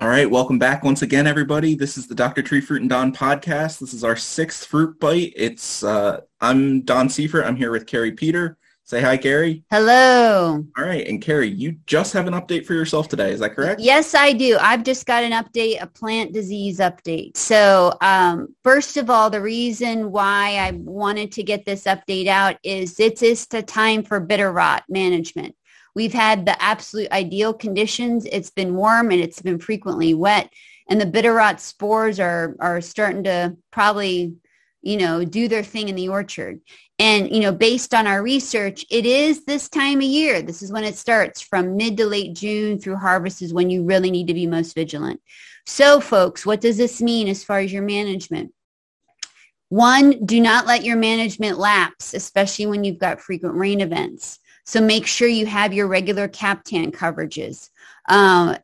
All right, welcome back once again, everybody. This is the Dr. Tree Fruit and Don podcast. This is our sixth fruit bite. It's uh, I'm Don Seifrit. I'm here with Kari Peter. Say hi, Kari. Hello. All right, and Kari, you just have an update for yourself today. Is that correct? Yes, I do. I've just got an update, a plant disease update. So, um, first of all, the reason why I wanted to get this update out is it's just a time for bitter rot management. We've had the absolute ideal conditions. It's been warm and it's been frequently wet. And the bitter rot spores are, are starting to probably, you know, do their thing in the orchard. And, you know, based on our research, it is this time of year. This is when it starts from mid to late June through harvest is when you really need to be most vigilant. So folks, what does this mean as far as your management? One, do not let your management lapse, especially when you've got frequent rain events. So make sure you have your regular Captan coverages. Um,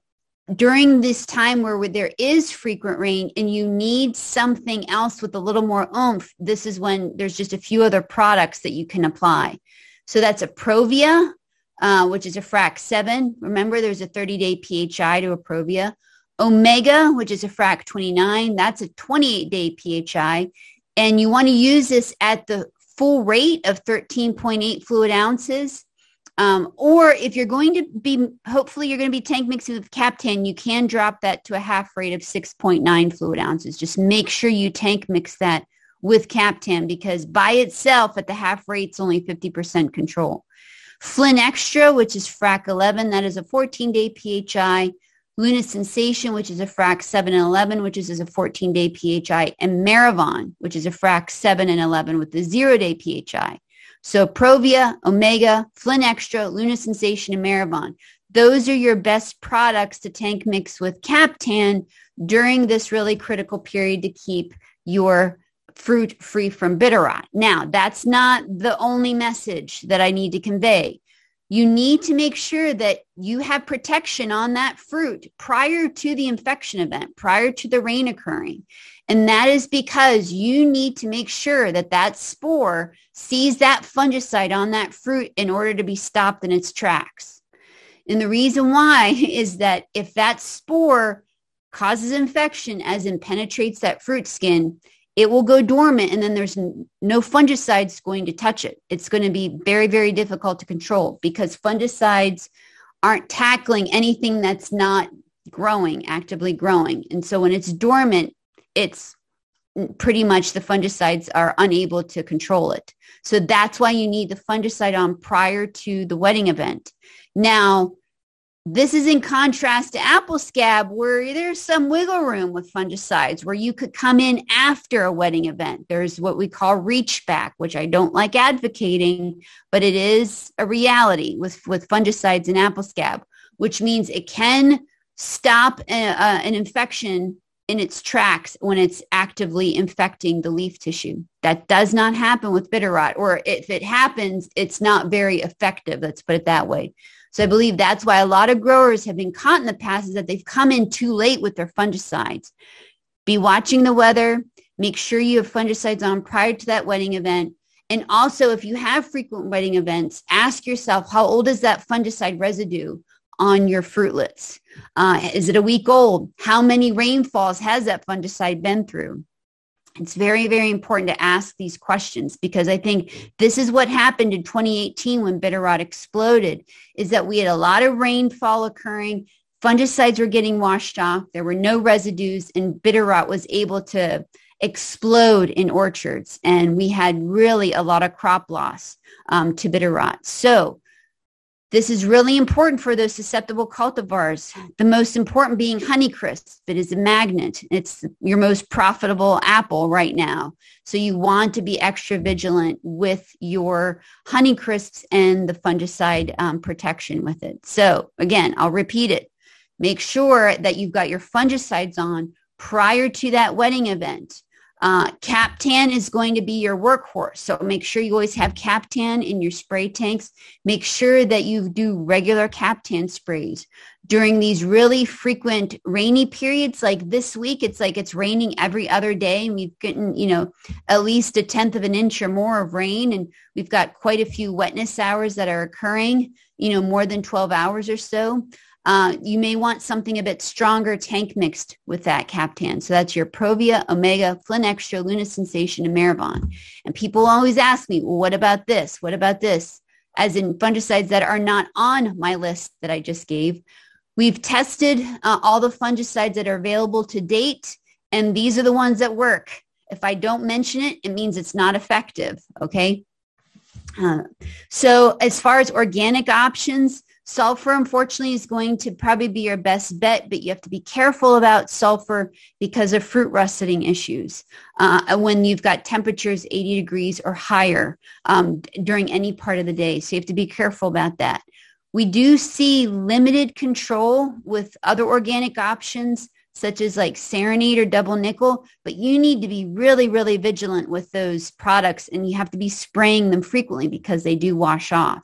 during this time where there is frequent rain and you need something else with a little more oomph, this is when there's just a few other products that you can apply. So that's Aprovia, uh, which is a frac 7. Remember, there's a 30-day PHI to Aprovia. Omega, which is a frac 29. That's a 28-day PHI. And you want to use this at the full rate of 13.8 fluid ounces. Um, or if you're going to be, hopefully you're going to be tank mixing with Captan, you can drop that to a half rate of 6.9 fluid ounces. Just make sure you tank mix that with Captan because by itself at the half rate, it's only 50% control. Flint Extra, which is FRAC 11, that is a 14-day PHI. Luna Sensation, which is a FRAC 7 and 11, which is a 14-day PHI. And Merivon, which is a FRAC 7 and 11 with the zero-day PHI. So Provia, Omega, Flint Extra, Luna Sensation, and Merivon. Those are your best products to tank mix with Captan during this really critical period to keep your fruit free from bitter rot. Now, that's not the only message that I need to convey. You need to make sure that you have protection on that fruit prior to the infection event, prior to the rain occurring. And that is because you need to make sure that that spore sees that fungicide on that fruit in order to be stopped in its tracks. And the reason why is that if that spore causes infection as it penetrates that fruit skin, it will go dormant and then there's no fungicides going to touch it. It's going to be very, very difficult to control because fungicides aren't tackling anything that's not growing, actively growing. And so when it's dormant, it's pretty much the fungicides are unable to control it. So that's why you need the fungicide on prior to the wetting event. Now, this is in contrast to apple scab where there's some wiggle room with fungicides where you could come in after a wetting event. There's what we call reach back, which I don't like advocating, but it is a reality with, with fungicides and apple scab, which means it can stop a, a, an infection in its tracks when it's actively infecting the leaf tissue. That does not happen with bitter rot, or if it happens, it's not very effective. Let's put it that way. So I believe that's why a lot of growers have been caught in the past is that they've come in too late with their fungicides. Be watching the weather. Make sure you have fungicides on prior to that wetting event. And also, if you have frequent wetting events, ask yourself, how old is that fungicide residue on your fruitlets? Uh, is it a week old? How many rainfalls has that fungicide been through? It's very, very important to ask these questions because I think this is what happened in 2018 when bitter rot exploded, is that we had a lot of rainfall occurring. Fungicides were getting washed off. There were no residues and bitter rot was able to explode in orchards. And we had really a lot of crop loss um, to bitter rot. So this is really important for those susceptible cultivars. The most important being Honeycrisp. It is a magnet. It's your most profitable apple right now. So you want to be extra vigilant with your Honeycrisps and the fungicide um, protection with it. So again, I'll repeat it. Make sure that you've got your fungicides on prior to that wetting event. Uh, Captan is going to be your workhorse. So make sure you always have Captan in your spray tanks. Make sure that you do regular Captan sprays. During these really frequent rainy periods like this week, it's like it's raining every other day and we've gotten, you know, at least a tenth of an inch or more of rain. And we've got quite a few wetness hours that are occurring, you know, more than 12 hours or so. Uh, you may want something a bit stronger tank mixed with that Captan. So that's your Provia, Omega, Flint Extra, Luna Sensation, and Merivon. And people always ask me, well, what about this? What about this? As in fungicides that are not on my list that I just gave. We've tested uh, all the fungicides that are available to date, and these are the ones that work. If I don't mention it, it means it's not effective. Okay. Uh, so as far as organic options, sulfur unfortunately is going to probably be your best bet, but you have to be careful about sulfur because of fruit rusting issues uh, when you've got temperatures 80 degrees or higher um, during any part of the day. So you have to be careful about that. We do see limited control with other organic options such as like Serenade or Double Nickel, but you need to be really, really vigilant with those products and you have to be spraying them frequently because they do wash off.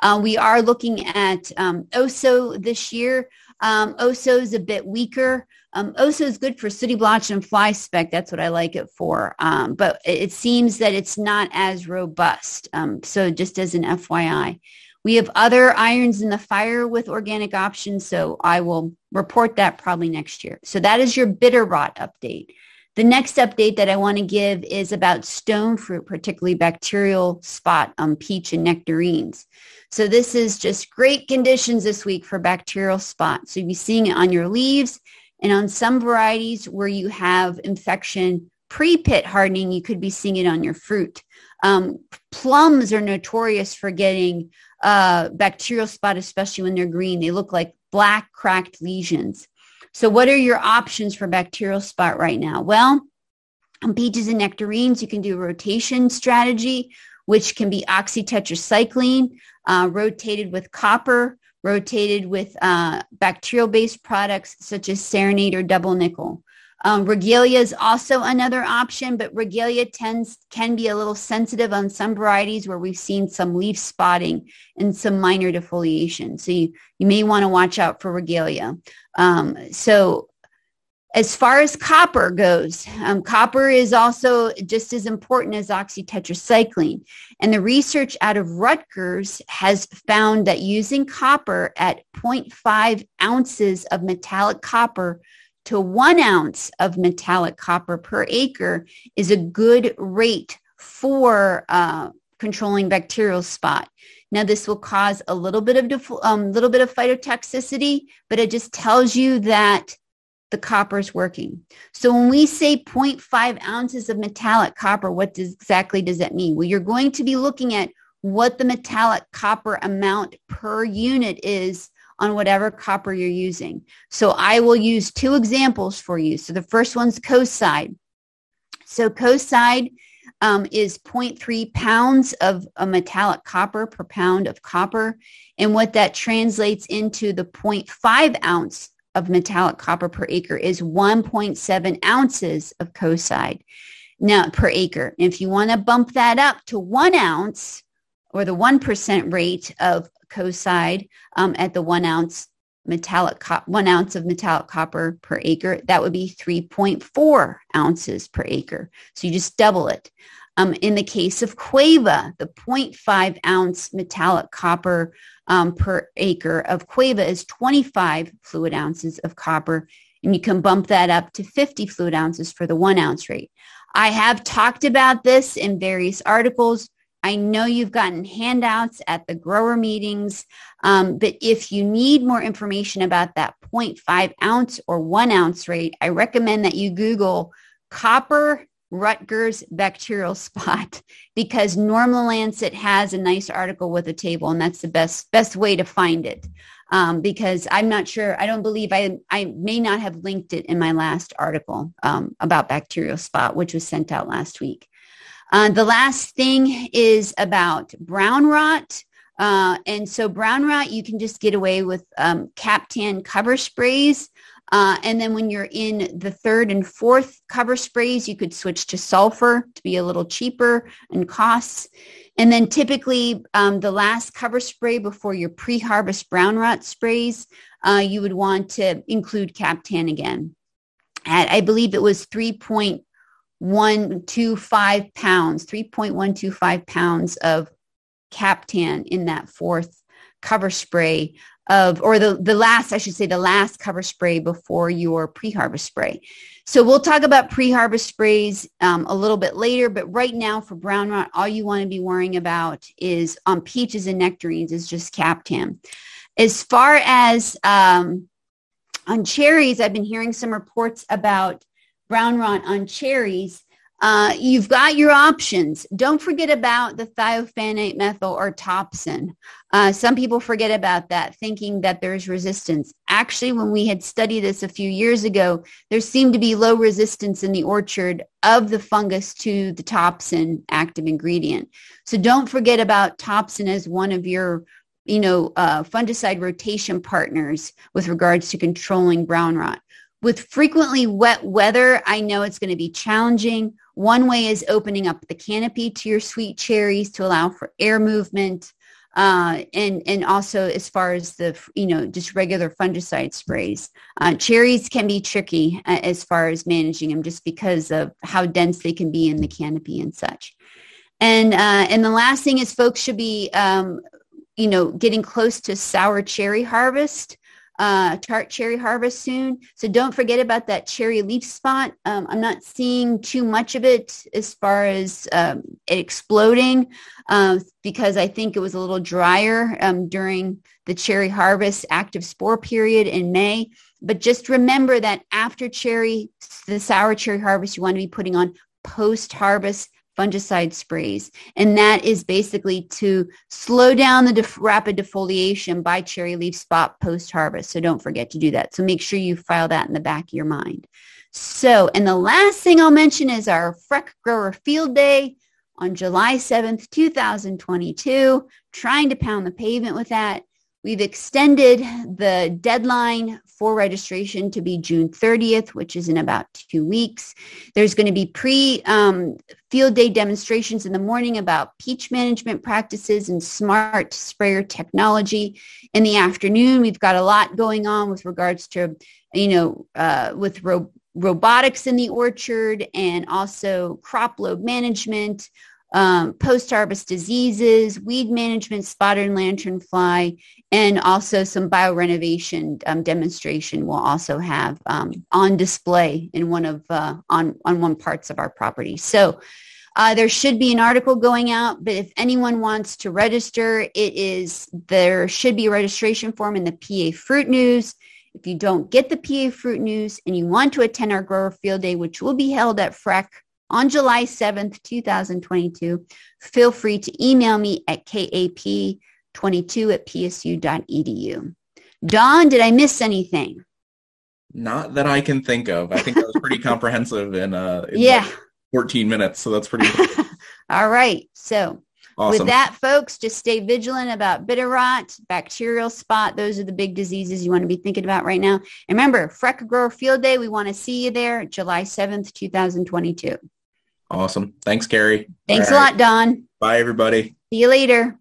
Uh, we are looking at um, OSO this year. Um, OSO is a bit weaker. Um, OSO is good for sooty blotch and fly speck. That's what I like it for. Um, but it seems that it's not as robust. Um, so just as an FYI. We have other irons in the fire with organic options, so I will report that probably next year. So that is your bitter rot update. The next update that I want to give is about stone fruit, particularly bacterial spot on peach and nectarines. So this is just great conditions this week for bacterial spot. So you'll be seeing it on your leaves and on some varieties where you have infection pre-pit hardening, you could be seeing it on your fruit. Um, plums are notorious for getting uh, bacterial spot, especially when they're green. They look like black cracked lesions. So what are your options for bacterial spot right now? Well, on peaches and nectarines, you can do a rotation strategy, which can be oxytetracycline, uh, rotated with copper, rotated with uh, bacterial-based products such as Serenade or Double Nickel. Um, regalia is also another option, but regalia tends can be a little sensitive on some varieties where we've seen some leaf spotting and some minor defoliation. So you, you may want to watch out for regalia. Um, so as far as copper goes, um, copper is also just as important as oxytetracycline. And the research out of Rutgers has found that using copper at 0.5 ounces of metallic copper to one ounce of metallic copper per acre is a good rate for uh, controlling bacterial spot. Now, this will cause a little bit of def- um, little bit of phytotoxicity, but it just tells you that the copper is working. So when we say 0.5 ounces of metallic copper, what does, exactly does that mean? Well, you're going to be looking at what the metallic copper amount per unit is on whatever copper you're using. So I will use two examples for you. So the first one's Kocide. So Kocide um, is 0.3 pounds of a metallic copper per pound of copper. And what that translates into the 0.5 ounce of metallic copper per acre is 1.7 ounces of Kocide now per acre. If you want to bump that up to one ounce or the 1% rate of Kocide um, at the one ounce metallic co- one ounce of metallic copper per acre, that would be 3.4 ounces per acre. So you just double it. Um, in the case of Cueva, the 0.5 ounce metallic copper um, per acre of Cueva is 25 fluid ounces of copper, and you can bump that up to 50 fluid ounces for the one ounce rate. I have talked about this in various articles. I know you've gotten handouts at the grower meetings, um, but if you need more information about that 0.5 ounce or one ounce rate, I recommend that you Google copper Rutgers bacterial spot because Norman Lalancette has a nice article with a table and that's the best best way to find it. Um, because I'm not sure, I don't believe I, I may not have linked it in my last article um, about bacterial spot, which was sent out last week. Uh, the last thing is about brown rot. Uh, and so brown rot, you can just get away with um, Captan cover sprays. Uh, and then when you're in the third and fourth cover sprays, you could switch to sulfur to be a little cheaper and costs. And then typically um, the last cover spray before your pre-harvest brown rot sprays, uh, you would want to include Captan again. At, I believe it was 3.0 125 pounds, 3.125 pounds of Captan in that fourth cover spray of, or the, the last, I should say, the last cover spray before your pre-harvest spray. So we'll talk about pre-harvest sprays um, a little bit later, but right now for brown rot, all you want to be worrying about is on peaches and nectarines is just Captan. As far as um, on cherries, I've been hearing some reports about brown rot on cherries. Uh, you've got your options. Don't forget about the thiophanate methyl or topsin. Uh, some people forget about that, thinking that there's resistance. Actually, when we had studied this a few years ago, there seemed to be low resistance in the orchard of the fungus to the topsin active ingredient. So don't forget about topsin as one of your you know, uh, fungicide rotation partners with regards to controlling brown rot. With frequently wet weather, I know it's going to be challenging. One way is opening up the canopy to your sweet cherries to allow for air movement. Uh, and and also as far as the you know just regular fungicide sprays, uh, cherries can be tricky uh, as far as managing them just because of how dense they can be in the canopy and such. And uh, and the last thing is folks should be um, you know, getting close to sour cherry harvest, uh, tart cherry harvest soon. So don't forget about that cherry leaf spot. Um, I'm not seeing too much of it as far as um, it exploding uh, because I think it was a little drier um, during the cherry harvest active spore period in May. But just remember that after cherry, the sour cherry harvest, you want to be putting on post-harvest fungicide sprays. And that is basically to slow down the def- rapid defoliation by cherry leaf spot post-harvest. So don't forget to do that. So make sure you file that in the back of your mind. So, and the last thing I'll mention is our FREC Grower Field Day on July 7th, 2022. Trying to pound the pavement with that. We've extended the deadline for registration to be June 30th, which is in about two weeks. There's going to be pre um, field day demonstrations in the morning about peach management practices and smart sprayer technology. In the afternoon, we've got a lot going on with regards to, you know, uh, with ro- robotics in the orchard and also crop load management, um, post-harvest diseases, weed management, spotted lanternfly, and also some biorenovation um, demonstration we'll also have um, on display in one of uh, on on one parts of our property. So uh, there should be an article going out, but if anyone wants to register, it is there should be a registration form in the PA Fruit News. If you don't get the PA Fruit News and you want to attend our Grower Field Day, which will be held at FREC on July 7th, 2022, feel free to email me at kap22 at psu.edu. Don, did I miss anything? Not that I can think of. I think that was pretty comprehensive in, uh, in yeah. Like 14 minutes. So that's pretty All right. So awesome. with that, folks, just stay vigilant about bitter rot, bacterial spot. Those are the big diseases you want to be thinking about right now. And remember, FREC Grower Field Day, we want to see you there July 7th, 2022. Awesome. Thanks, Kari. Thanks All a right. lot, Don. Bye, everybody. See you later.